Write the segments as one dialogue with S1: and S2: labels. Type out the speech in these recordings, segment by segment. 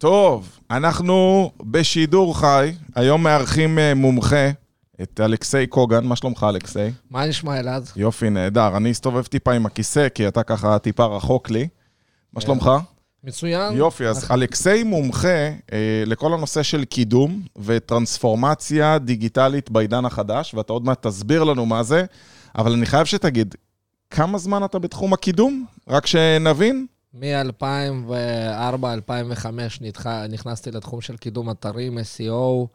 S1: טוב, אנחנו בשידור חי, היום מארחים אה, מומחה, את אלכסיי קוגן, מה שלומך אלכסיי?
S2: מה נשמע אלעד?
S1: יופי, נהדר. אני אסתובב טיפה עם הכיסא, כי אתה ככה טיפה רחוק לי. מה שלומך?
S2: מצוין.
S1: יופי, אז אלכסיי מומחה אה, לכל הנושא של קידום וטרנספורמציה דיגיטלית בעידן החדש, ואתה עוד מעט תסביר לנו מה זה, אבל אני חייב שתגיד, כמה זמן אתה בתחום הקידום? רק שנבין.
S2: מ-2004-2005 נכנסתי לתחום של קידום אתרים, SEO,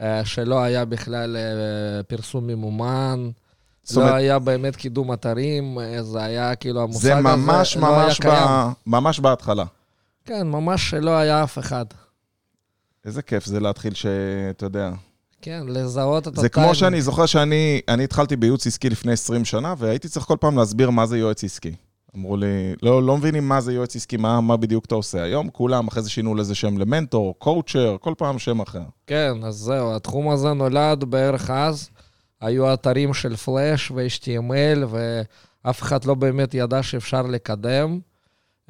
S2: אה, שלא היה בכלל אה, פרסום ממומן. לא אומרת, היה באמת קידום אתרים, אה, זה היה כאילו המושג
S1: הזה, ממש, לא ממש היה קיים. ממש בהתחלה.
S2: כן, ממש שלא היה אף אחד.
S1: איזה כיף זה להתחיל שאתה יודע.
S2: כן, לזהות את
S1: אותה... זה כמו שאני זוכר שאני התחלתי בייעוץ עסקי לפני 20 שנה, והייתי צריך כל פעם להסביר מה זה יועץ עסקי. אמרו לי, לא, לא מבינים מה זה יועץ עסקי, מה, מה בדיוק אתה עושה. היום כולם, אחרי זה שינו לזה שם למנטור, קואוצ'ר, כל פעם שם אחר.
S2: כן, אז זהו, התחום הזה נולד בערך אז. היו אתרים של פלאש ו-HTML, ואף אחד לא באמת ידע שאפשר לקדם.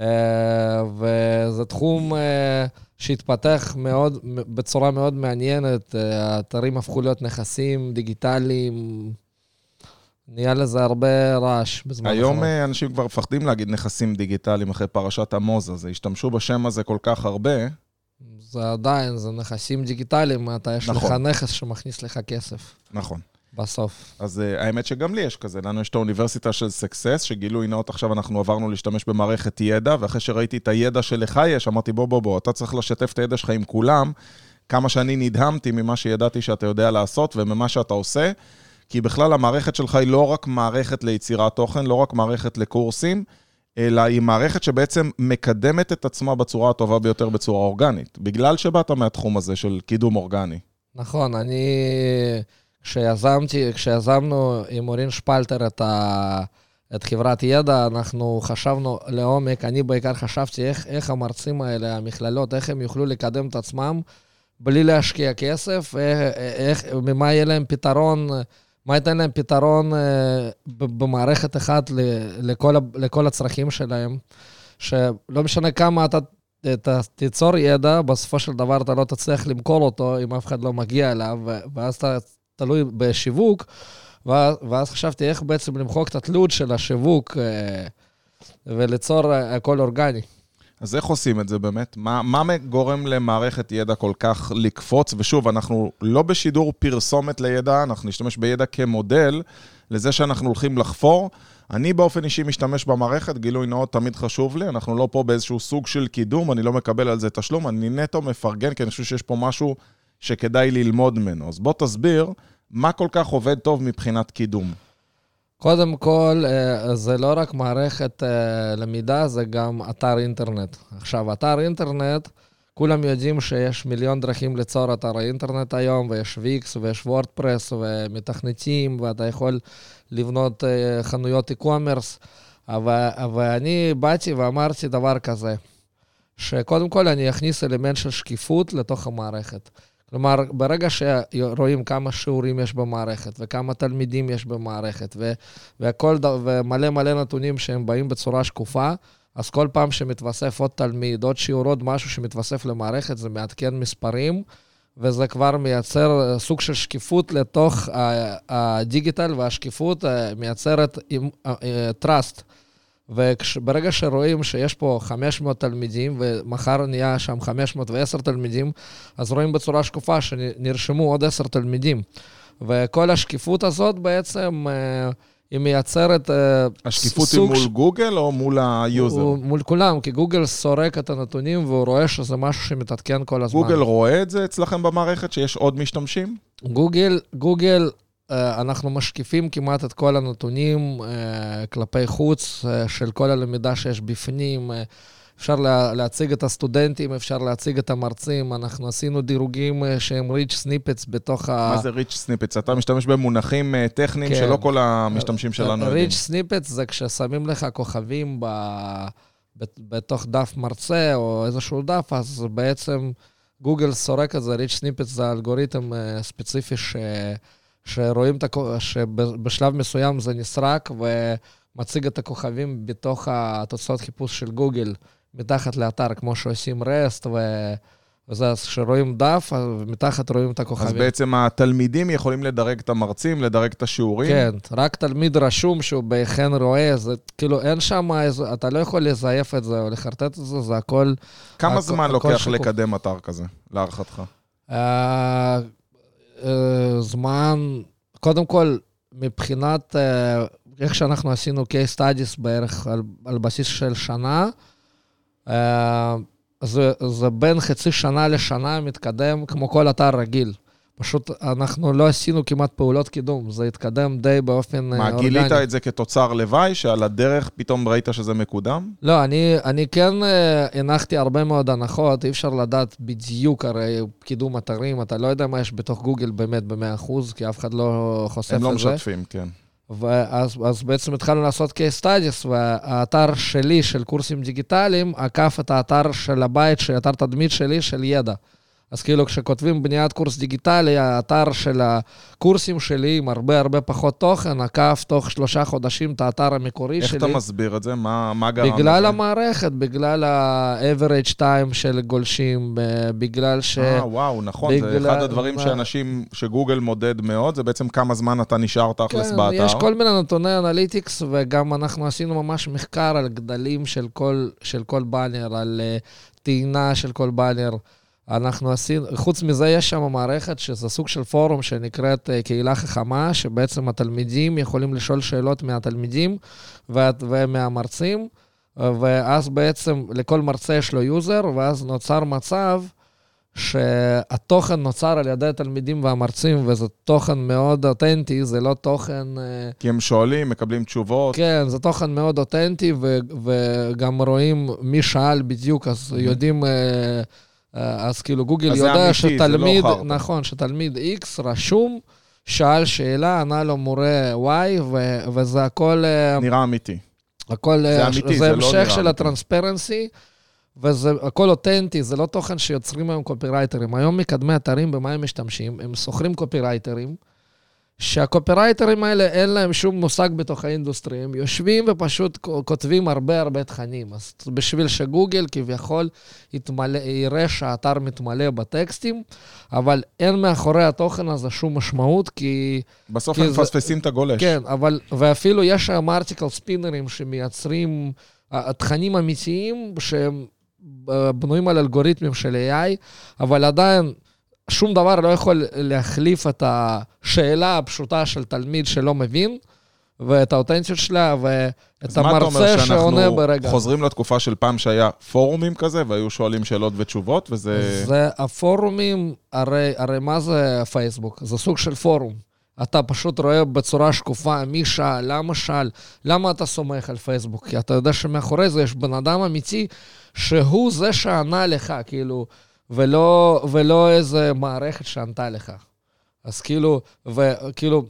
S2: אה, וזה תחום אה, שהתפתח מאוד, בצורה מאוד מעניינת. אה, האתרים הפכו להיות נכסים דיגיטליים. נהיה לזה הרבה רעש בזמן
S1: היום אחר. היום אנשים כבר מפחדים להגיד נכסים דיגיטליים אחרי פרשת עמוזה, זה השתמשו בשם הזה כל כך הרבה.
S2: זה עדיין, זה נכסים דיגיטליים, אתה יש נכון. לך נכס שמכניס לך כסף.
S1: נכון.
S2: בסוף.
S1: אז uh, האמת שגם לי יש כזה, לנו יש את האוניברסיטה של סקסס, שגילוי נאות עכשיו אנחנו עברנו להשתמש במערכת ידע, ואחרי שראיתי את הידע שלך יש, אמרתי בוא בוא בוא, אתה צריך לשתף את הידע שלך עם כולם, כמה שאני נדהמתי ממה שידעתי שאתה יודע לעשות וממה שאתה עושה, כי בכלל המערכת שלך היא לא רק מערכת ליצירת תוכן, לא רק מערכת לקורסים, אלא היא מערכת שבעצם מקדמת את עצמה בצורה הטובה ביותר בצורה אורגנית, בגלל שבאת מהתחום הזה של קידום אורגני.
S2: נכון, אני... כשיזמתי, כשיזמנו עם אורין שפלטר את, ה, את חברת ידע, אנחנו חשבנו לעומק, אני בעיקר חשבתי איך, איך המרצים האלה, המכללות, איך הם יוכלו לקדם את עצמם בלי להשקיע כסף, איך, איך, ממה יהיה להם פתרון, מה ייתן להם פתרון אה, במערכת אחת לכל, לכל הצרכים שלהם, שלא משנה כמה אתה אתה תיצור ידע, בסופו של דבר אתה לא תצליח למכור אותו אם אף אחד לא מגיע אליו, ואז אתה תלוי בשיווק, ואז, ואז חשבתי איך בעצם למחוק את התלות של השיווק אה, וליצור אה, הכל אורגני.
S1: אז איך עושים את זה באמת? מה, מה גורם למערכת ידע כל כך לקפוץ? ושוב, אנחנו לא בשידור פרסומת לידע, אנחנו נשתמש בידע כמודל לזה שאנחנו הולכים לחפור. אני באופן אישי משתמש במערכת, גילוי נאות תמיד חשוב לי, אנחנו לא פה באיזשהו סוג של קידום, אני לא מקבל על זה תשלום, אני נטו מפרגן, כי אני חושב שיש פה משהו שכדאי ללמוד ממנו. אז בוא תסביר מה כל כך עובד טוב מבחינת קידום.
S2: קודם כל, אה, זה לא רק מערכת אה, למידה, זה גם אתר אינטרנט. עכשיו, אתר אינטרנט, כולם יודעים שיש מיליון דרכים ליצור אתר האינטרנט היום, ויש ויקס ויש וורדפרס ומתכנתים, ואתה יכול לבנות אה, חנויות e-commerce. ואני באתי ואמרתי דבר כזה, שקודם כל אני אכניס אלמנט של שקיפות לתוך המערכת. כלומר, ברגע שרואים כמה שיעורים יש במערכת, וכמה תלמידים יש במערכת, ו- והכל, ומלא מלא נתונים שהם באים בצורה שקופה, אז כל פעם שמתווסף עוד תלמיד, עוד שיעור, עוד משהו שמתווסף למערכת, זה מעדכן מספרים, וזה כבר מייצר סוג של שקיפות לתוך הדיגיטל, והשקיפות אה, מייצרת אה, אה, trust. וברגע שרואים שיש פה 500 תלמידים, ומחר נהיה שם 510 תלמידים, אז רואים בצורה שקופה שנרשמו עוד 10 תלמידים. וכל השקיפות הזאת בעצם, אה, היא מייצרת
S1: אה, השקיפות סוג... היא מול גוגל או מול ה user?
S2: מול כולם, כי גוגל סורק את הנתונים והוא רואה שזה משהו שמתעדכן כל הזמן.
S1: גוגל רואה את זה אצלכם במערכת, שיש עוד משתמשים?
S2: גוגל, גוגל אנחנו משקיפים כמעט את כל הנתונים אה, כלפי חוץ אה, של כל הלמידה שיש בפנים. אפשר לה, להציג את הסטודנטים, אפשר להציג את המרצים. אנחנו עשינו דירוגים שהם rich snippets בתוך
S1: ה... מה זה rich snippets? אתה משתמש במונחים טכניים כן. שלא כל המשתמשים שלנו יודעים.
S2: ריץ' סניפטס זה כששמים לך כוכבים ב... בתוך דף מרצה או איזשהו דף, אז בעצם גוגל סורק את זה, rich snippets זה אלגוריתם ספציפי ש... שרואים את הכ... שבשלב מסוים זה נסרק ומציג את הכוכבים בתוך התוצאות חיפוש של גוגל. מתחת לאתר, כמו שעושים רסט, ו... וזה, אז כשרואים דף, מתחת רואים את הכוכבים.
S1: אז בעצם התלמידים יכולים לדרג את המרצים, לדרג את השיעורים?
S2: כן, רק תלמיד רשום שהוא בהכן רואה, זה כאילו אין שם, אתה לא יכול לזייף את זה או לחרטט את זה, זה הכל...
S1: כמה הכ, זמן לוקח שקוף. לקדם אתר כזה, להערכתך? Uh,
S2: זמן, קודם כל, מבחינת uh, איך שאנחנו עשינו case studies בערך על, על בסיס של שנה, uh, זה, זה בין חצי שנה לשנה מתקדם כמו כל אתר רגיל. פשוט אנחנו לא עשינו כמעט פעולות קידום, זה התקדם די באופן
S1: מה,
S2: אורגני.
S1: מה, גילית את זה כתוצר לוואי, שעל הדרך פתאום ראית שזה מקודם?
S2: לא, אני, אני כן הנחתי הרבה מאוד הנחות, אי אפשר לדעת בדיוק הרי קידום אתרים, אתה לא יודע מה יש בתוך גוגל באמת ב-100%, כי אף אחד לא חושף את
S1: לא
S2: זה.
S1: הם לא משתפים, כן.
S2: ואז אז בעצם התחלנו לעשות case studies, והאתר שלי של קורסים דיגיטליים עקף את האתר של הבית, של אתר תדמית שלי, של ידע. אז כאילו כשכותבים בניית קורס דיגיטלי, האתר של הקורסים שלי עם הרבה הרבה פחות תוכן, עקף תוך שלושה חודשים את האתר המקורי
S1: איך
S2: שלי.
S1: איך אתה מסביר את זה? מה, מה גרם?
S2: בגלל המערכת, בגלל ה-average time של גולשים, בגלל ש...
S1: אה, וואו, נכון, בגלל... זה אחד הדברים מה... שאנשים, שגוגל מודד מאוד, זה בעצם כמה זמן אתה נשאר תכלס
S2: כן,
S1: באתר.
S2: יש כל מיני נתוני analytics, וגם אנחנו עשינו ממש מחקר על גדלים של כל, של כל באנר, על uh, טעינה של כל באנר. אנחנו עשינו, חוץ מזה יש שם מערכת שזה סוג של פורום שנקראת אה, קהילה חכמה, שבעצם התלמידים יכולים לשאול שאלות מהתלמידים ומהמרצים, ואז בעצם לכל מרצה יש לו יוזר, ואז נוצר מצב שהתוכן נוצר על ידי התלמידים והמרצים, וזה תוכן מאוד אותנטי, זה לא תוכן... אה,
S1: כי הם שואלים, מקבלים תשובות.
S2: כן, זה תוכן מאוד אותנטי, וגם רואים מי שאל בדיוק, אז יודעים... אה, אה, אז כאילו גוגל יודע
S1: אמיתי,
S2: שתלמיד,
S1: לא
S2: נכון, שתלמיד X רשום, שאל שאלה, ענה לו מורה Y, ו- וזה הכל...
S1: אה, נראה אמיתי.
S2: הכל...
S1: זה אמיתי, זה,
S2: זה
S1: לא
S2: המשך
S1: נראה
S2: של.
S1: ה
S2: transparency, וזה הכל אותנטי, זה לא תוכן שיוצרים היום קופירייטרים. היום מקדמי אתרים, במה הם משתמשים? הם שוכרים קופירייטרים. שהקופירייטרים האלה אין להם שום מושג בתוך ה industry, הם יושבים ופשוט כותבים הרבה הרבה תכנים. אז בשביל שגוגל כביכול יתמלא, יראה שהאתר מתמלא בטקסטים, אבל אין מאחורי התוכן הזה שום משמעות, כי...
S1: בסוף
S2: כי
S1: הם מפספסים את הגולש.
S2: כן, אבל, ואפילו יש היום ארטיקל ספינרים שמייצרים תכנים אמיתיים שהם בנויים על אלגוריתמים של AI, אבל עדיין... שום דבר לא יכול להחליף את השאלה הפשוטה של תלמיד שלא מבין, ואת האותנטיות שלה, ואת המרצה שעונה ברגע.
S1: מה אתה אומר, שאנחנו חוזרים לתקופה של פעם שהיה פורומים כזה, והיו שואלים שאלות ותשובות, וזה...
S2: זה הפורומים, הרי, הרי מה זה פייסבוק? זה סוג של פורום. אתה פשוט רואה בצורה שקופה מי שאל, למה שאל, למה אתה סומך על פייסבוק? כי אתה יודע שמאחורי זה יש בן אדם אמיתי שהוא זה שענה לך, כאילו... ולא, ולא איזה מערכת שענתה לך. אז כאילו, וכאילו,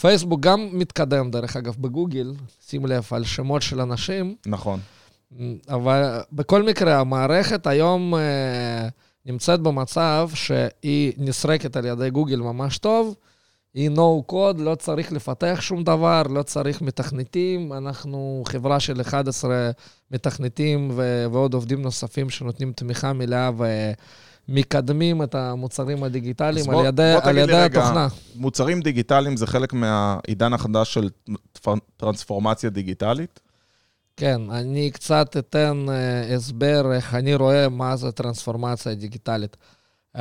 S2: פייסבוק גם מתקדם, דרך אגב, בגוגל, שים לב, על שמות של אנשים.
S1: נכון.
S2: אבל בכל מקרה, המערכת היום אה, נמצאת במצב שהיא נסרקת על ידי גוגל ממש טוב. היא no code, לא צריך לפתח שום דבר, לא צריך מתכנתים. אנחנו חברה של 11 מתכנתים ו- ועוד עובדים נוספים שנותנים תמיכה מלאה ומקדמים את המוצרים הדיגיטליים בוא, על ידי, על ידי רגע, התוכנה.
S1: מוצרים דיגיטליים זה חלק מהעידן החדש של טרנספורמציה דיגיטלית?
S2: כן, אני קצת אתן uh, הסבר איך אני רואה מה זה טרנספורמציה דיגיטלית. Uh,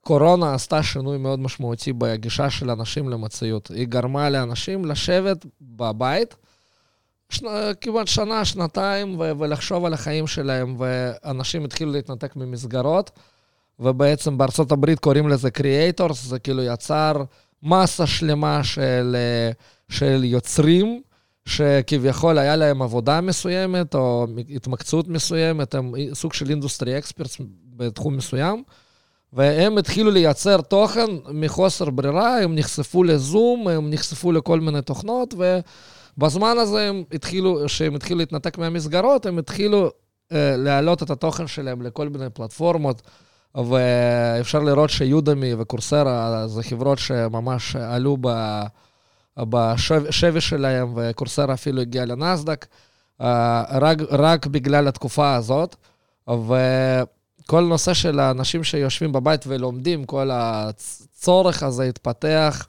S2: קורונה עשתה שינוי מאוד משמעותי בגישה של אנשים למציאות. היא גרמה לאנשים לשבת בבית שנ... כמעט שנה, שנתיים, ו... ולחשוב על החיים שלהם, ואנשים התחילו להתנתק ממסגרות, ובעצם בארצות הברית קוראים לזה Creators, זה כאילו יצר מסה שלמה של, של יוצרים, שכביכול היה להם עבודה מסוימת, או התמקצעות מסוימת, הם סוג של industry experts בתחום מסוים. והם התחילו לייצר תוכן מחוסר ברירה, הם נחשפו לזום, הם נחשפו לכל מיני תוכנות, ובזמן הזה הם התחילו, כשהם התחילו להתנתק מהמסגרות, הם התחילו uh, להעלות את התוכן שלהם לכל מיני פלטפורמות, ואפשר לראות שיודמי וקורסרה זה חברות שממש עלו בשבי שלהם, וקורסרה אפילו הגיעה לנסדק, uh, רק, רק בגלל התקופה הזאת. וכל נושא של האנשים שיושבים בבית ולומדים, כל הצורך הזה התפתח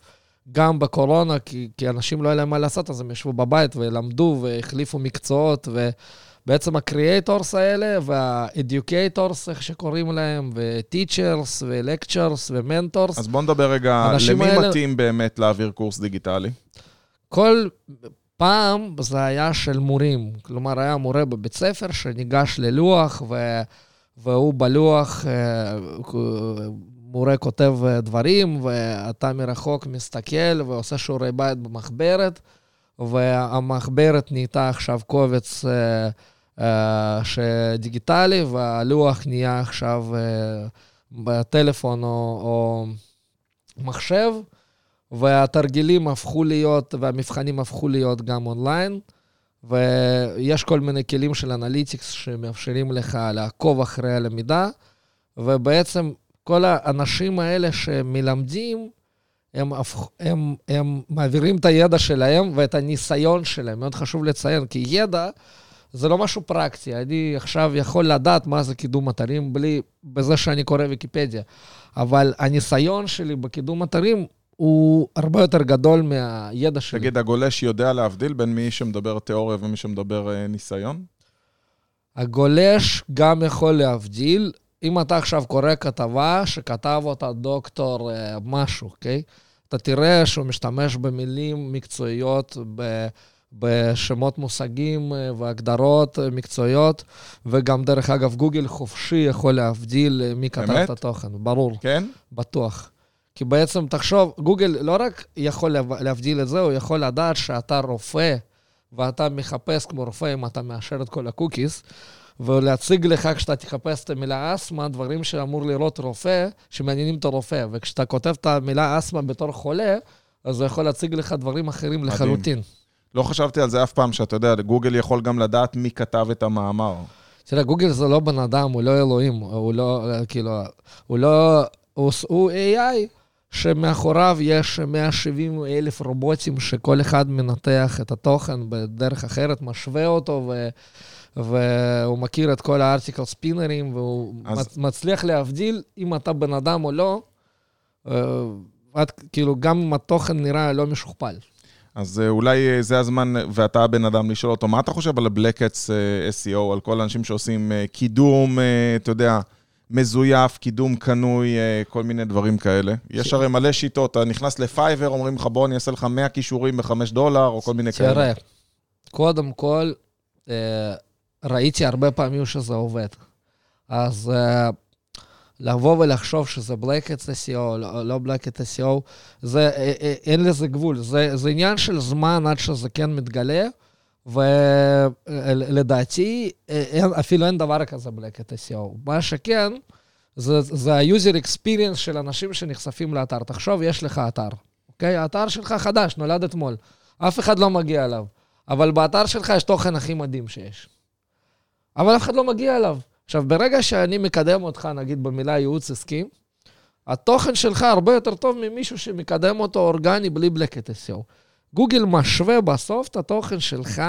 S2: גם בקורונה, כי, כי אנשים לא היה להם מה לעשות, אז הם ישבו בבית ולמדו והחליפו מקצועות, ובעצם הקריאייטורס האלה וה-educators, איך שקוראים להם, ו-teachers ו-lectures ו-mentors.
S1: אז בוא נדבר רגע, למי האלה... מתאים באמת להעביר קורס דיגיטלי?
S2: כל פעם זה היה של מורים. כלומר, היה מורה בבית ספר שניגש ללוח, ו... והוא בלוח, אה, מורה כותב דברים, ואתה מרחוק מסתכל ועושה שיעורי בית במחברת, והמחברת נהייתה עכשיו קובץ אה, אה, דיגיטלי, והלוח נהיה עכשיו בטלפון או, או מחשב. והתרגילים הפכו להיות, והמבחנים הפכו להיות גם אונליין, ויש כל מיני כלים של analytics שמאפשרים לך לעקוב אחרי הלמידה, ובעצם כל האנשים האלה שמלמדים, הם, הם, הם, מעבירים את הידע שלהם ואת הניסיון שלהם. מאוד חשוב לציין, כי ידע זה לא משהו פרקטי. אני עכשיו יכול לדעת מה זה קידום אתרים בלי, בזה שאני קורא ויקיפדיה. אבל הניסיון שלי בקידום אתרים הוא הרבה יותר גדול מהידע שלי.
S1: תגיד, הגולש יודע להבדיל בין מי שמדבר תיאוריה ומי שמדבר אה, ניסיון?
S2: הגולש גם יכול להבדיל. אם אתה עכשיו קורא כתבה שכתב אותה דוקטור אה, משהו, אוקיי? אתה תראה שהוא משתמש במילים מקצועיות, ב... בשמות מושגים אה, והגדרות מקצועיות, וגם, דרך אגב, גוגל חופשי יכול להבדיל מי כתב את התוכן, ברור.
S1: כן?
S2: בטוח. כי בעצם, תחשוב, גוגל לא רק יכול להבדיל את זה, הוא יכול לדעת שאתה רופא, ואתה מחפש כמו רופא אם אתה מאשר את כל ה cookies, ולהציג לך כשאתה תחפש את המילה אסתמה, דברים שאמור לראות רופא, שמעניינים את הרופא. וכשאתה כותב את המילה אסתמה בתור חולה, אז הוא יכול להציג לך דברים אחרים מדהים. לחלוטין.
S1: לא חשבתי על זה אף פעם, שאתה יודע, גוגל יכול גם לדעת מי כתב את המאמר.
S2: תראה, גוגל זה לא בן אדם, הוא לא אלוהים, הוא לא, כאילו, הוא לא, הוא, הוא AI שמאחוריו יש 170 אלף רובוטים שכל אחד מנתח את התוכן בדרך אחרת, משווה אותו, ו, והוא מכיר את כל הארטיקל ספינרים, והוא אז... מצליח להבדיל אם אתה בן אדם או לא, אה, עד, כאילו, גם אם התוכן נראה לא משוכפל.
S1: אז אה, אולי אה, זה הזמן, ואתה הבן אדם לשאול אותו, מה אתה חושב על הבלקטס SEO, על כל האנשים שעושים קידום, אתה יודע, מזויף, קידום קנוי, כל מיני דברים כאלה. יש הרי מלא שיטות, אתה נכנס לפייבר, אומרים לך, בוא, אני אעשה לך 100 כישורים ב-5 דולר, או כל מיני כאלה.
S2: תראה, קודם כל, ראיתי הרבה פעמים שזה עובד. אז לבוא ולחשוב שזה בלקט SEO, לא, לא בלקט SEO, זה, אין לזה גבול. זה, זה עניין של זמן עד שזה כן מתגלה, ולדעתי, אפילו אין דבר כזה בלקט SEO. מה שכן, זה, זה ה-user experience של אנשים שנחשפים לאתר. תחשוב, יש לך אתר, אוקיי? האתר שלך חדש, נולד אתמול. אף אחד לא מגיע אליו. אבל באתר שלך יש תוכן הכי מדהים שיש. אבל אף אחד לא מגיע אליו. עכשיו, ברגע שאני מקדם אותך, נגיד במילה ייעוץ עסקי, התוכן שלך הרבה יותר טוב ממישהו שמקדם אותו אורגני בלי בלקט SEO. גוגל משווה בסוף את התוכן שלך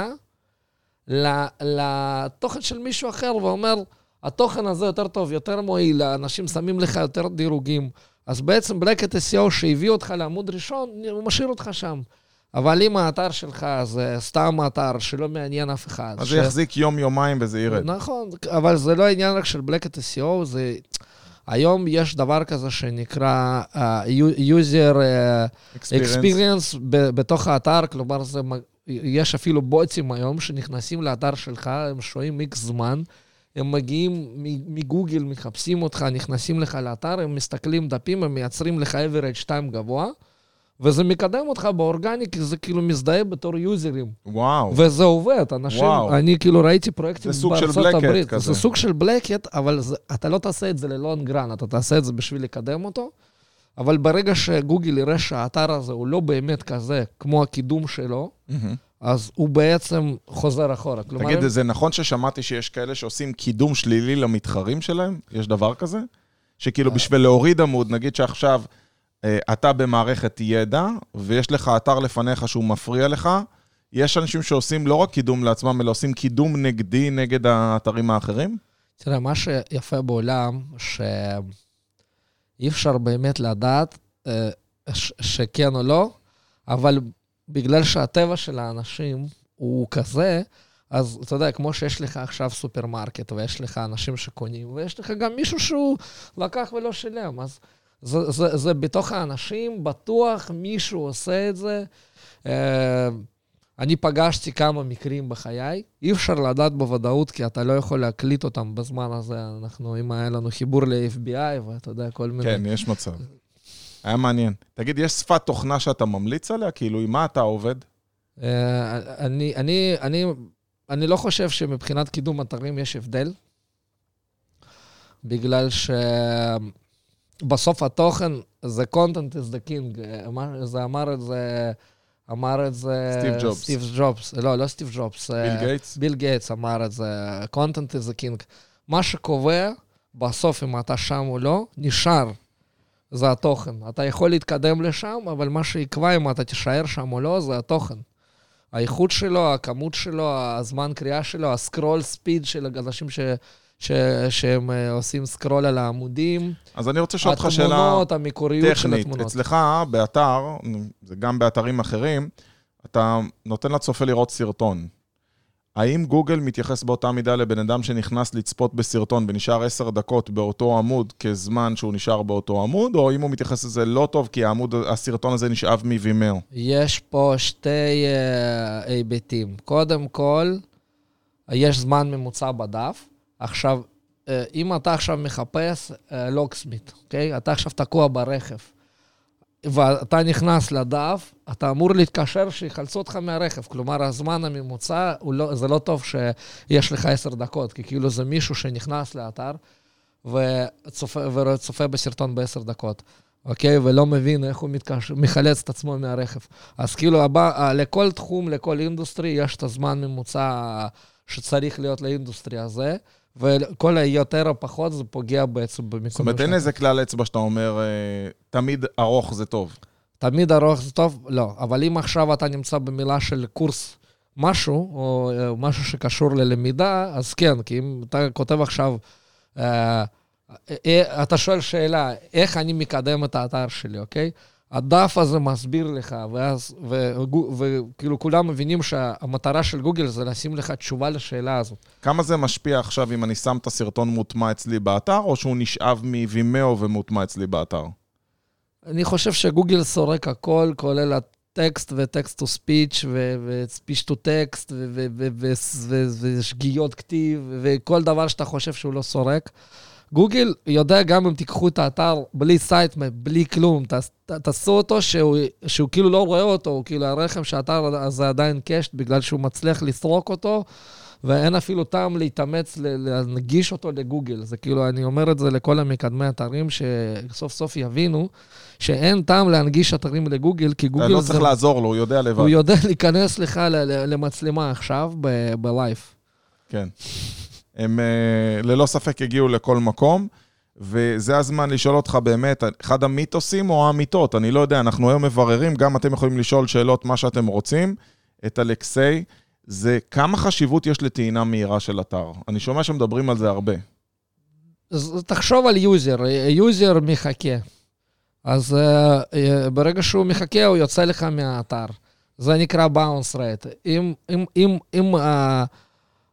S2: לתוכן של מישהו אחר ואומר, התוכן הזה יותר טוב, יותר מועיל, אנשים שמים לך יותר דירוגים. אז בעצם בלקט SEO שהביא אותך לעמוד ראשון, הוא משאיר אותך שם. אבל אם האתר שלך זה סתם אתר שלא מעניין אף אחד...
S1: אז ש... זה יחזיק יום-יומיים וזה ירד.
S2: נכון, אבל זה לא עניין רק של בלקט SEO, זה... היום יש דבר כזה שנקרא uh, user uh, experience, experience ב- בתוך האתר, כלומר, זה, יש אפילו בוטים היום שנכנסים לאתר שלך, הם שוהים איקס זמן, הם מגיעים מגוגל, מחפשים אותך, נכנסים לך לאתר, הם מסתכלים דפים, הם מייצרים לך average time גבוה. וזה מקדם אותך באורגני, כי זה כאילו מזדהה בתור יוזרים.
S1: וואו.
S2: וזה עובד, אנשים, וואו. אני כאילו ראיתי פרויקטים בארצות הברית.
S1: כזה.
S2: זה סוג של בלקט, אבל זה, אתה לא תעשה את זה ללונג גרן, אתה תעשה את זה בשביל לקדם אותו. אבל ברגע שגוגל יראה שהאתר הזה הוא לא באמת כזה, כמו הקידום שלו, mm-hmm. אז הוא בעצם חוזר אחורה.
S1: כלומר, תגיד. זה נכון ששמעתי שיש כאלה שעושים קידום שלילי למתחרים שלהם? יש דבר כזה? שכאילו אה. בשביל להוריד עמוד, נגיד שעכשיו... אה, אתה במערכת ידע, ויש לך אתר לפניך שהוא מפריע לך, יש אנשים שעושים לא רק קידום לעצמם, אלא עושים קידום נגדי נגד האתרים האחרים?
S2: תראה, מה שיפה בעולם, שאי אפשר באמת לדעת אה, ש- שכן או לא, אבל בגלל שהטבע של האנשים הוא כזה, אז אתה יודע, כמו שיש לך עכשיו סופרמרקט, ויש לך אנשים שקונים, ויש לך גם מישהו שהוא לקח ולא שילם, אז זה, זה, זה בתוך האנשים, בטוח מישהו עושה את זה. אה, אני פגשתי כמה מקרים בחיי, אי אפשר לדעת בוודאות, כי אתה לא יכול להקליט אותם בזמן הזה. אנחנו, אם היה לנו חיבור ל-FBI, ואתה יודע, כל מיני...
S1: כן, יש מצב. היה מעניין. תגיד, יש שפת תוכנה שאתה ממליץ עליה? כאילו, עם מה אתה עובד?
S2: אה, אני, אני, אני, אני לא חושב שמבחינת קידום אתרים יש הבדל, בגלל שבסוף התוכן זה content is the king. אמר- זה אמר את זה, אמר את זה...
S1: סטיב ג'ובס.
S2: סטיב ג'ובס. לא, לא סטיב ג'ובס.
S1: ביל
S2: אה,
S1: גייטס?
S2: ביל גייטס אמר את זה, content is the king. מה שקובע בסוף אם אתה שם או לא, נשאר. זה התוכן. אתה יכול להתקדם לשם, אבל מה שיקבע אם אתה תישאר שם או לא, זה התוכן. האיכות שלו, הכמות שלו, הזמן קריאה שלו, הסקרול ספיד של אנשים ש, ש, שהם אה, עושים סקרול על העמודים,
S1: אז אני רוצה לשאול אותך שאלה
S2: התמונות, המקוריות של
S1: טכנית.
S2: התמונות.
S1: אצלך, באתר, זה גם באתרים אחרים, אתה נותן לצופה לראות סרטון. האם גוגל מתייחס באותה מידה לבן אדם שנכנס לצפות בסרטון ונשאר עשר דקות באותו עמוד כזמן שהוא נשאר באותו עמוד, או אם הוא מתייחס לזה לא טוב כי העמוד, הסרטון הזה נשאב מווימאו?
S2: יש פה שתי uh, היבטים. קודם כל, יש זמן ממוצע בדף. עכשיו, uh, אם אתה עכשיו מחפש לוקסמית, אוקיי? אתה עכשיו תקוע ברכב, ואתה נכנס לדף, אתה אמור להתקשר שיחלצו אותך מהרכב. כלומר, הזמן הממוצע, לא, זה לא טוב שיש לך עשר דקות, כי כאילו זה מישהו שנכנס לאתר וצופה, בסרטון בעשר דקות. אוקיי? ולא מבין איך הוא מתקש... מחלץ את עצמו מהרכב. אז כאילו, הבא, לכל תחום, לכל industry, יש את הזמן ממוצע שצריך להיות ל industry הזה, וכל היותר או פחות זה פוגע בעצם במקום.
S1: זאת אומרת, אין איזה כלל אצבע שאתה אומר, אה, תמיד ארוך זה טוב.
S2: תמיד ארוך זה טוב? לא. אבל אם עכשיו אתה נמצא במילה של קורס משהו, או אה, משהו שקשור ללמידה, אז כן, כי אם אתה כותב עכשיו... אה, אתה שואל שאלה, איך אני מקדם את האתר שלי, אוקיי? הדף הזה מסביר לך, ואז, וכאילו כולם מבינים שהמטרה של גוגל זה לשים לך תשובה לשאלה הזאת.
S1: כמה זה משפיע עכשיו אם אני שם את הסרטון מוטמע אצלי באתר, או שהוא נשאב מ Vimeo ומוטמע אצלי באתר?
S2: אני חושב שגוגל סורק הכל, כולל הטקסט ו text to speech ו speech to text ושגיאות כתיב וכל דבר שאתה חושב שהוא לא סורק. גוגל יודע גם אם תיקחו את האתר בלי sitemap, בלי כלום, תעשו אותו שהוא, שהוא כאילו לא רואה אותו, הוא כאילו הרחם שהאתר הזה עדיין קשט בגלל שהוא מצליח לסרוק אותו, ואין אפילו טעם להתאמץ להנגיש אותו לגוגל. זה כאילו, אני אומר את זה לכל המקדמי אתרים, שסוף סוף יבינו שאין טעם להנגיש אתרים לגוגל, כי גוגל...
S1: אתה לא צריך זה... לעזור לו, הוא יודע לבד.
S2: הוא יודע להיכנס לך למצלמה עכשיו בלייב.
S1: כן. הם uh, ללא ספק הגיעו לכל מקום, וזה הזמן לשאול אותך באמת, אחד המיתוסים או האמיתות, אני לא יודע, אנחנו היום מבררים, גם אתם יכולים לשאול שאלות מה שאתם רוצים, את אלכסיי, זה כמה חשיבות יש לטעינה מהירה של אתר. אני שומע שמדברים על זה הרבה.
S2: אז תחשוב על user, user מחכה. אז uh, ברגע שהוא מחכה, הוא יוצא לך מהאתר. זה נקרא bounce rate. אם, אם, אם, אם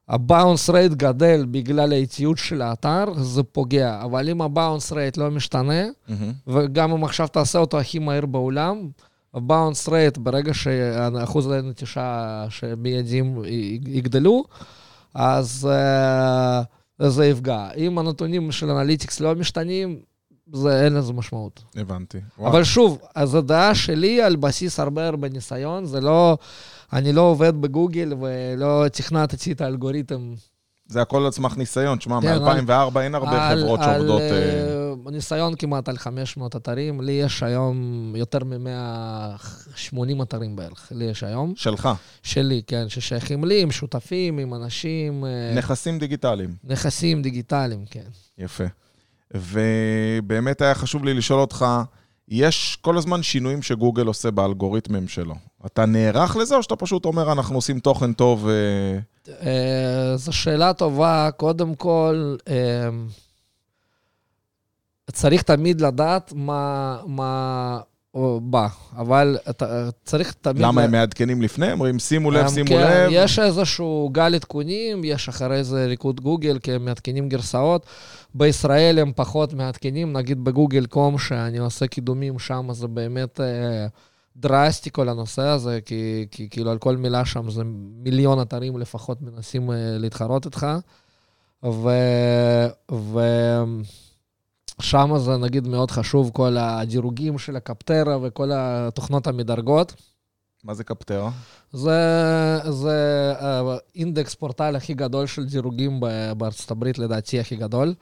S2: ה bounce rate גדל בגלל האיטיות של האתר, זה פוגע. אבל אם ה bounce rate לא משתנה, mm-hmm. וגם אם עכשיו תעשה אותו הכי מהר בעולם, ה bounce rate, ברגע שאחוז הנטישה שמיידים יגדלו, אז uh, זה יפגע. אם הנתונים של analytics לא משתנים, זה אין לזה משמעות.
S1: הבנתי.
S2: וואו. אבל שוב, אז הדעה שלי על בסיס הרבה הרבה ניסיון, זה לא... אני לא עובד בגוגל ולא תכנתתי את האלגוריתם.
S1: זה הכל על סמך ניסיון, תשמע, כן, מ-2004 אין הרבה על, חברות שעובדות...
S2: על uh... ניסיון כמעט על 500 אתרים, לי יש היום יותר מ-180 אתרים בערך, לי יש היום.
S1: שלך?
S2: שלי, כן, ששייכים לי, עם שותפים, עם אנשים.
S1: נכסים דיגיטליים.
S2: נכסים דיגיטליים, כן.
S1: יפה. ובאמת היה חשוב לי לשאול אותך, יש כל הזמן שינויים שגוגל עושה באלגוריתמים שלו. אתה נערך לזה, או שאתה פשוט אומר, אנחנו עושים תוכן טוב?
S2: אה, זו שאלה טובה. קודם כל, אה, צריך תמיד לדעת מה, מה בא, אבל אתה צריך תמיד...
S1: למה הם מעדכנים לפני? הם אומרים, שימו לב, שימו כן, לב.
S2: יש איזשהו גל עדכונים, יש אחרי זה ריקוד גוגל, כי הם מעדכנים גרסאות. בישראל הם פחות מעדכנים, נגיד בגוגל קום, שאני עושה קידומים שם, זה באמת אה, דרסטי כל הנושא הזה, כי, כי כאילו על כל מילה שם זה מיליון אתרים לפחות מנסים אה, להתחרות איתך. ו... ו... שם זה נגיד מאוד חשוב, כל הדירוגים של הקפטרה וכל התוכנות המדרגות.
S1: מה זה קפטרה?
S2: זה, זה אינדקס פורטל הכי גדול של דירוגים בארצות הברית, לדעתי הכי גדול.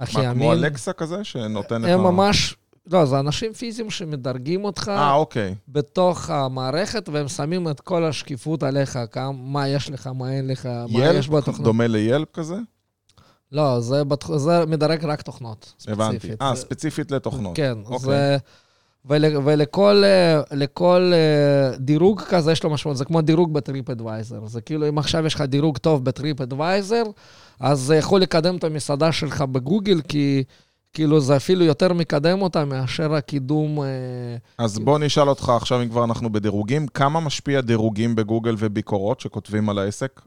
S1: הכי מה, אמין. כמו Alexa כזה, שנותן לך...
S2: הם ממש... לא, זה אנשים פיזיים שמדרגים אותך
S1: אה, אוקיי.
S2: בתוך המערכת, והם שמים את כל השקיפות עליך, כמה, מה יש לך, מה אין לך, מה יש בתוכנות.
S1: Yelp? דומה ל Yelp כזה?
S2: לא, זה, בתח... זה מדרג רק תוכנות,
S1: ספציפית. הבנתי. אה, ספציפית לתוכנות.
S2: כן, אוקיי. זה... ול, ולכל אה, לכל אה, דירוג כזה יש לו משמעות, זה כמו דירוג ב TripAdvisor. זה כאילו, אם עכשיו יש לך דירוג טוב בטריפ אדוויזר, אז זה יכול לקדם את המסעדה שלך בגוגל, כי כאילו זה אפילו יותר מקדם אותה מאשר הקידום... אה,
S1: אז בוא נשאל אותך עכשיו, אם כבר אנחנו בדירוגים, כמה משפיע דירוגים בגוגל וביקורות שכותבים על העסק?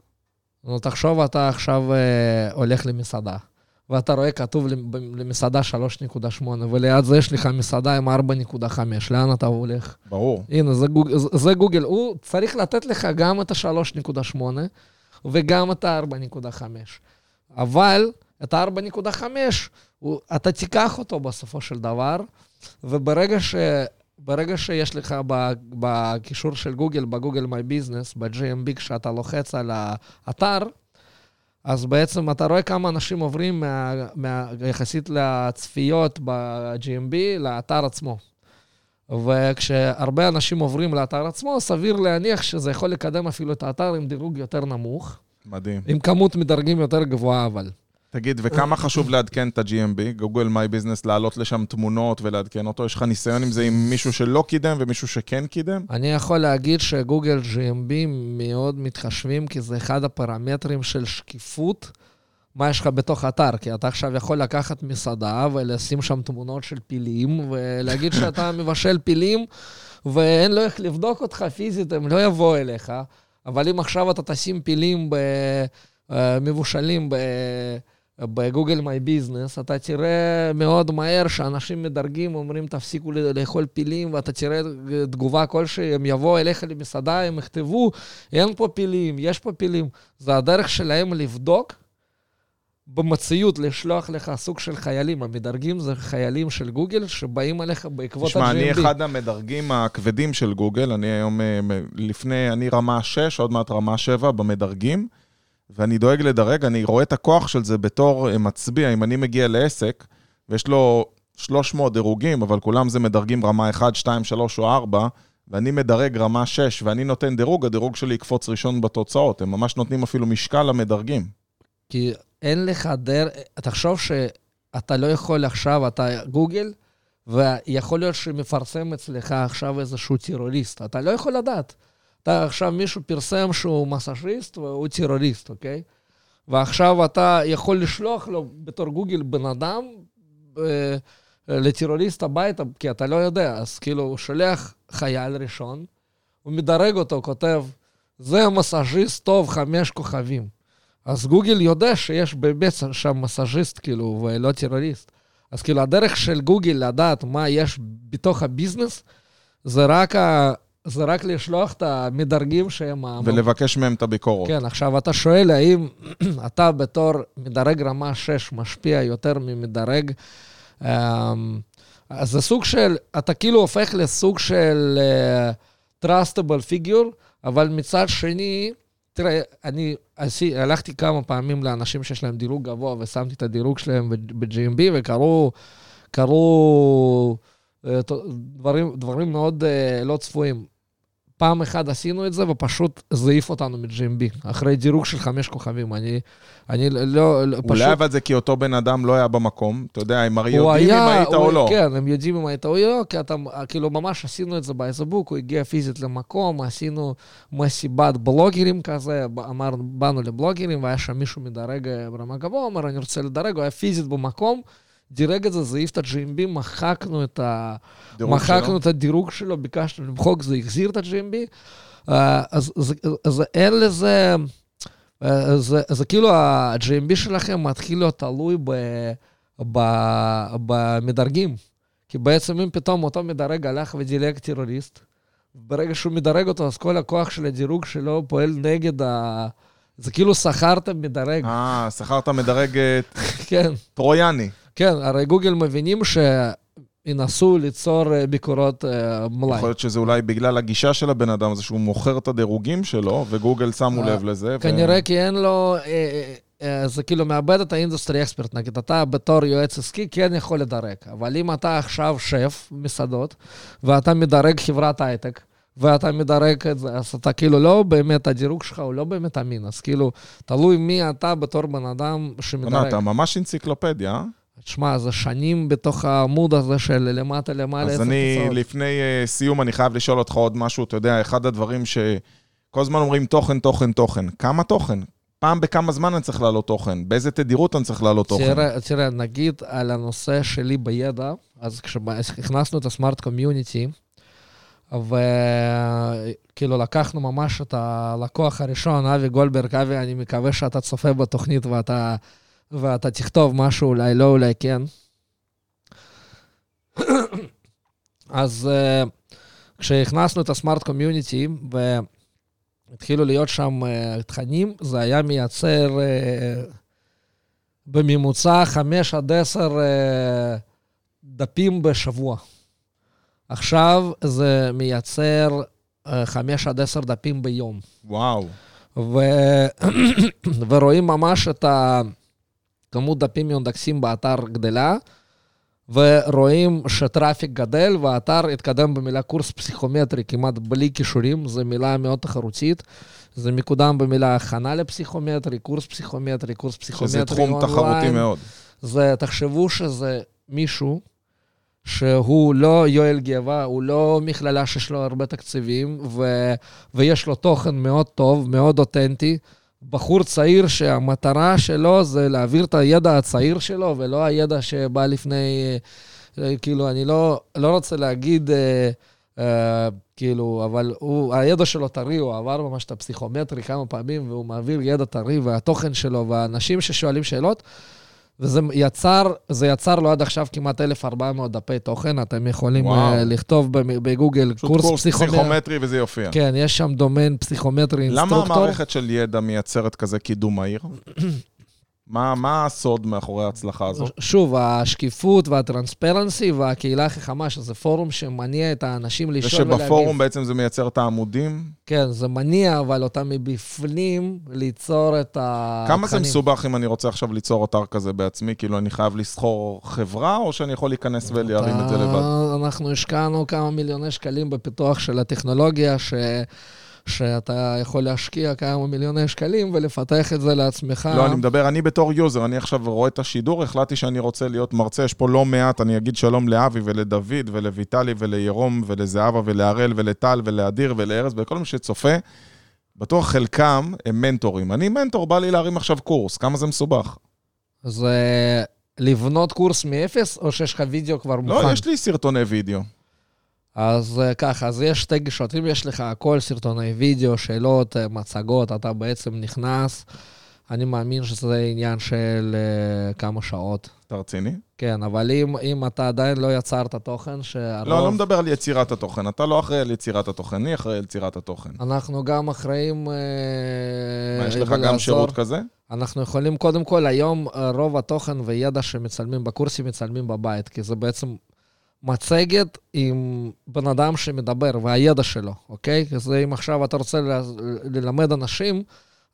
S2: נו, תחשוב, אתה עכשיו אה, הולך למסעדה, ואתה רואה כתוב למסעדה 3.8, וליד זה יש לך מסעדה עם 4.5, לאן אתה הולך?
S1: ברור.
S2: הנה, זה, גוג, זה גוגל. הוא צריך לתת לך גם את ה-3.8 וגם את ה-4.5. אבל את ה-4.5, אתה תיקח אותו בסופו של דבר, וברגע ש... ברגע שיש לך בקישור של גוגל, בגוגל מיי ביזנס, ב-GMB, כשאתה לוחץ על האתר, אז בעצם אתה רואה כמה אנשים עוברים מה, מה, יחסית לצפיות ב-GMB לאתר עצמו. וכשהרבה אנשים עוברים לאתר עצמו, סביר להניח שזה יכול לקדם אפילו את האתר עם דירוג יותר נמוך.
S1: מדהים.
S2: עם כמות מדרגים יותר גבוהה, אבל.
S1: תגיד, וכמה חשוב לעדכן את ה-GMB, גוגל מיי ביזנס, להעלות לשם תמונות ולעדכן אותו? יש לך ניסיון עם זה עם מישהו שלא קידם ומישהו שכן קידם?
S2: אני יכול להגיד שגוגל GMB מאוד מתחשבים, כי זה אחד הפרמטרים של שקיפות, מה יש לך בתוך אתר. כי אתה עכשיו יכול לקחת מסעדה ולשים שם תמונות של פילים, ולהגיד שאתה מבשל פילים, ואין לו איך לבדוק אותך פיזית, הם לא יבואו אליך. אבל אם עכשיו אתה תשים פילים ב... אה, מבושלים ב... בגוגל מיי ביזנס, אתה תראה מאוד מהר שאנשים מדרגים, אומרים, תפסיקו לאכול פילים, ואתה תראה תגובה כלשהי, הם יבואו אליך למסעדה, הם יכתבו, אין פה פילים, יש פה פילים. זה הדרך שלהם לבדוק במציאות, לשלוח לך סוג של חיילים. המדרגים זה חיילים של גוגל שבאים עליך בעקבות ה-GMB.
S1: תשמע, אני אחד המדרגים הכבדים של גוגל, אני היום, אה, לפני, אני רמה 6, עוד מעט רמה 7 במדרגים. ואני דואג לדרג, אני רואה את הכוח של זה בתור אה, מצביע. אם אני מגיע לעסק, ויש לו 300 דירוגים, אבל כולם זה מדרגים רמה 1, 2, 3 או 4, ואני מדרג רמה 6, ואני נותן דירוג, הדירוג שלי יקפוץ ראשון בתוצאות. הם ממש נותנים אפילו משקל למדרגים.
S2: כי אין לך דרך, תחשוב שאתה לא יכול עכשיו, אתה גוגל, ויכול להיות שמפרסם אצלך עכשיו איזשהו טרוריסט. אתה לא יכול לדעת. אתה עכשיו, מישהו פרסם שהוא מסאז'יסט והוא טרוריסט, אוקיי? ועכשיו אתה יכול לשלוח לו בתור גוגל בן אדם אה, לטרוריסט הביתה, כי אתה לא יודע, אז כאילו הוא שולח חייל ראשון, הוא מדרג אותו, כותב, זה מסאז'יסט טוב, חמש כוכבים. אז גוגל יודע שיש באמת שם מסאז'יסט, כאילו, ולא טרוריסט. אז כאילו, הדרך של גוגל לדעת מה יש בתוך הביזנס, זה רק זה רק לשלוח את המדרגים שהם...
S1: ולבקש מהם את הביקורות.
S2: כן, עכשיו אתה שואל האם אתה בתור מדרג רמה 6 משפיע יותר ממדרג... אמ, אז זה סוג של, אתה כאילו הופך לסוג של uh, trustable figure, אבל מצד שני, תראה, אני עשי, הלכתי כמה פעמים לאנשים שיש להם דירוג גבוה ושמתי את הדירוג שלהם ב-GMB וקראו, קרו... אה, דברים, דברים מאוד uh, לא צפויים. פעם אחת עשינו את זה ופשוט זה העיף אותנו מ-GMB, אחרי דירוג של חמש כוכבים. אני, אני לא, לא פשוט...
S1: אולי אבל זה כי אותו בן אדם לא היה במקום, אתה יודע, הם הרי יודעים היה, אם היית
S2: הוא,
S1: או לא.
S2: כן, הם יודעים אם היית או לא, כי אתה, כאילו, ממש עשינו את זה באיזבוק, הוא הגיע פיזית למקום, עשינו מסיבת בלוגרים כזה, אמרנו, באנו לבלוגרים, והיה שם מישהו מדרג ברמה גבוה, אמר, אני רוצה לדרג, הוא היה פיזית במקום. דירג את זה, זה העיף את ה-GMB, מחקנו את, ה... מחקנו את הדירוג שלו, ביקשנו למחוק, זה החזיר את ה-GMB. אה, אז, אז, אז אין לזה... אה, זה, זה כאילו ה-GMB שלכם מתחיל להיות תלוי ב, ב, במדרגים. כי בעצם אם פתאום אותו מדרג הלך ודילג טרוריסט, ברגע שהוא מדרג אותו, אז כל הכוח של הדירוג שלו פועל נגד ה... זה כאילו שכרת מדרג.
S1: אה, שכרת מדרג
S2: כן.
S1: טרויאני.
S2: כן, הרי גוגל מבינים שניסו ליצור אה, ביקורות אה, מלאי.
S1: יכול להיות שזה אולי בגלל הגישה של הבן אדם הזה, שהוא מוכר את הדירוגים שלו, וגוגל שמו לב לזה.
S2: כנראה. כי אין לו... זה כאילו מאבד את ה industry expert, נגיד, אתה בתור יועץ עסקי כן יכול לדרג, אבל אם אתה עכשיו שף מסעדות, ואתה מדרג חברת הייטק, ואתה מדרג את זה, אז אתה כאילו לא באמת, הדירוג שלך הוא לא באמת אמין, אז כאילו, תלוי מי אתה בתור בן אדם שמדרג.
S1: אתה ממש אנציקלופדיה, אה?
S2: תשמע, זה שנים בתוך העמוד הזה של למטה למעלה.
S1: אז אני, תוצאות. לפני uh, סיום, אני חייב לשאול אותך עוד משהו. אתה יודע, אחד הדברים שכל הזמן אומרים תוכן, תוכן, תוכן. כמה תוכן? פעם בכמה זמן אני צריך לעלות תוכן? באיזה תדירות אני צריך לעלות תוכן?
S2: תראה, תראה, נגיד על הנושא שלי בידע, אז כשהכנסנו את הסמארט קומיוניטי, וכאילו לקחנו ממש את הלקוח הראשון, אבי גולדברג, אבי, אני מקווה שאתה צופה בתוכנית ואתה ואתה תכתוב משהו, אולי לא, אולי כן. אז uh, כשהכנסנו את הסמארט קומיוניטי והתחילו להיות שם uh, תכנים, זה היה מייצר uh, בממוצע 5 עד 10 uh, דפים בשבוע. עכשיו זה מייצר uh, 5 עד 10 דפים ביום.
S1: וואו.
S2: ו... ורואים ממש את ה... כמות דפים מאונדקסים באתר גדלה, ורואים שטראפיק גדל, והאתר התקדם במילה קורס פסיכומטרי כמעט בלי כישורים, זו מילה מאוד תחרותית. זה מקודם במילה הכנה לפסיכומטרי, קורס פסיכומטרי, קורס פסיכומטרי
S1: שזה תחום אונליין. תחרותי מאוד.
S2: זה, תחשבו שזה מישהו שהוא לא יואל גבע, הוא לא מכללה שיש לו הרבה תקציבים, ו, ויש לו תוכן מאוד טוב, מאוד אותנטי. בחור צעיר שהמטרה שלו זה להעביר את הידע הצעיר שלו, ולא הידע שבא לפני, אה, כאילו, אני לא, לא רוצה להגיד, אה, אה, כאילו, אבל הוא, הידע שלו טרי, הוא עבר ממש את הפסיכומטרי כמה פעמים, והוא מעביר ידע טרי, והתוכן שלו, והאנשים ששואלים שאלות, וזה יצר, זה יצר לו עד עכשיו כמעט 1,400 דפי תוכן, אתם יכולים וואו. אה, לכתוב בגוגל קורס,
S1: קורס פסיכומטרי. פסיכומטרי וזה יופיע.
S2: כן, יש שם דומיין פסיכומטרי instructor.
S1: למה המערכת של ידע מייצרת כזה קידום מהיר? מה, מה הסוד מאחורי ההצלחה הזאת?
S2: שוב, השקיפות והטרנספרנסי והקהילה החכמה, שזה פורום שמניע את האנשים לשאול
S1: ולהגיב. ושבפורום בעצם זה מייצר את העמודים?
S2: כן, זה מניע, אבל אותם מבפנים ליצור את התכנים.
S1: כמה זה מסובך אם אני רוצה עכשיו ליצור אתר כזה בעצמי? כאילו, אני חייב לסחור חברה, או שאני יכול להיכנס ולהרים את זה לבד?
S2: אנחנו השקענו כמה מיליוני שקלים בפיתוח של הטכנולוגיה, ש... שאתה יכול להשקיע כמה מיליוני שקלים ולפתח את זה לעצמך.
S1: לא, אני מדבר, אני בתור user, אני עכשיו רואה את השידור, החלטתי שאני רוצה להיות מרצה, יש פה לא מעט, אני אגיד שלום לאבי ולדוד ולויטלי ולירום ולזהבה ולהראל ולטל ולאדיר ולארז ולכל מי שצופה. בטוח חלקם הם מנטורים. אני מנטור, בא לי להרים עכשיו קורס, כמה זה מסובך?
S2: זה לבנות קורס מאפס, או שיש לך וידאו כבר לא, מוכן?
S1: לא, יש לי סרטוני וידאו.
S2: אז אה, ככה, אז יש שתי גישות. אם יש לך כל סרטוני וידאו, שאלות, אה, מצגות, אתה בעצם נכנס, אני מאמין שזה עניין של uh, כמה שעות.
S1: אתה רציני?
S2: כן, אבל אם, אם אתה עדיין לא יצרת תוכן, שהרוב...
S1: לא, לא מדבר על יצירת התוכן. אתה לא אחראי על יצירת התוכן, אני אחראי על יצירת התוכן.
S2: אנחנו גם אחראים...
S1: מה, יש לך גם שירות כזה?
S2: אנחנו יכולים, קודם כל, היום רוב התוכן וידע שמצלמים בקורסים מצלמים בבית, כי זה בעצם מצגת עם בן אדם שמדבר והידע שלו, אוקיי? אז אם עכשיו אתה רוצה ללמד אנשים,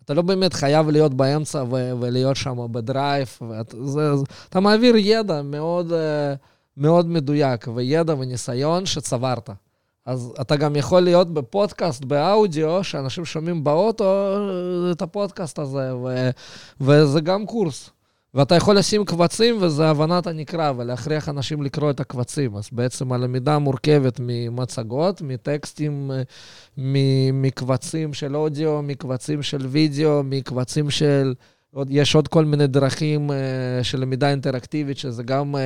S2: אתה לא באמת חייב להיות באמצע ו- ולהיות שם ב live. ואת, זה, אתה מעביר ידע מאוד, אה, מאוד מדויק, וידע וניסיון שצברת. אז אתה גם יכול להיות בפודקאסט, באודיו, שאנשים שומעים באוטו את הפודקאסט הזה, ו... וזה גם קורס. ואתה יכול לשים קבצים, וזה הבנת הנקרא, ולהכריח אנשים לקרוא את הקבצים. אז בעצם הלמידה מורכבת ממצגות, מטקסטים, מקבצים של אודיו, מקבצים של וידאו, מקבצים של... עוד, יש עוד כל מיני דרכים uh, של למידה אינטראקטיבית, שזה גם, uh,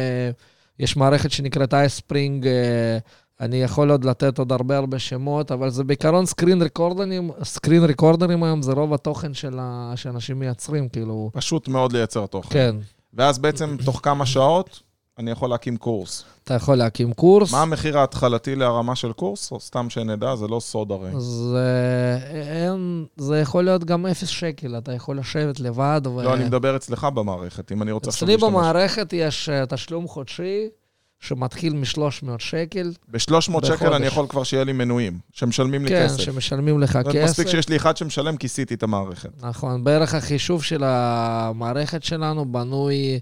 S2: יש מערכת שנקראת iSpring, uh, אני יכול עוד לתת עוד הרבה הרבה שמות, אבל זה בעיקרון סקרין ריקורדרים, סקרין ריקורדרים היום זה רוב התוכן של ה... שאנשים מייצרים, כאילו...
S1: פשוט מאוד לייצר תוכן.
S2: כן.
S1: ואז בעצם תוך כמה שעות אני יכול להקים קורס.
S2: אתה יכול להקים קורס.
S1: מה המחיר ההתחלתי להרמה של קורס? או סתם שנדע, זה לא סוד הרי.
S2: זה, אין, זה יכול להיות גם אפס שקל, אתה יכול לשבת לבד. ו...
S1: לא, אני מדבר אצלך במערכת, אם אני רוצה.
S2: אצלי במערכת יש uh, תשלום חודשי. שמתחיל מ-300 שקל.
S1: ב-300 שקל אני יכול כבר שיהיה לי מנויים, שמשלמים לי
S2: כן,
S1: כסף.
S2: כן, שמשלמים לך כסף.
S1: מספיק שיש לי אחד שמשלם, כיסיתי את המערכת.
S2: נכון, בערך החישוב של המערכת שלנו בנוי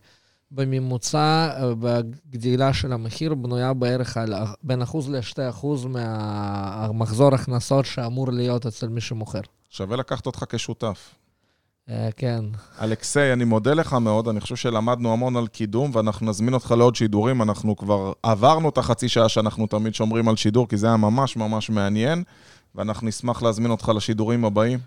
S2: בממוצע, בגדילה של המחיר, בנויה בערך על בין אחוז לשתי אחוז מהמחזור הכנסות שאמור להיות אצל מי שמוכר.
S1: שווה לקחת אותך כשותף.
S2: אה, כן.
S1: אלכסיי, אני מודה לך מאוד, אני חושב שלמדנו המון על קידום, ואנחנו נזמין אותך לעוד שידורים. אנחנו כבר עברנו את החצי שעה שאנחנו תמיד שומרים על שידור, כי זה היה ממש ממש מעניין, ואנחנו נשמח להזמין אותך לשידורים הבאים.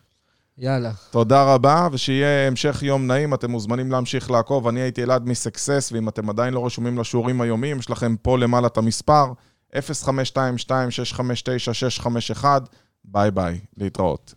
S2: יאללה.
S1: תודה רבה, ושיהיה המשך יום נעים. אתם מוזמנים להמשיך לעקוב. אני הייתי אלעד מסקסס, ואם אתם עדיין לא רשומים לשיעורים היומיים, יש לכם פה למעלה את המספר, 0522-659-651. ביי ביי, להתראות.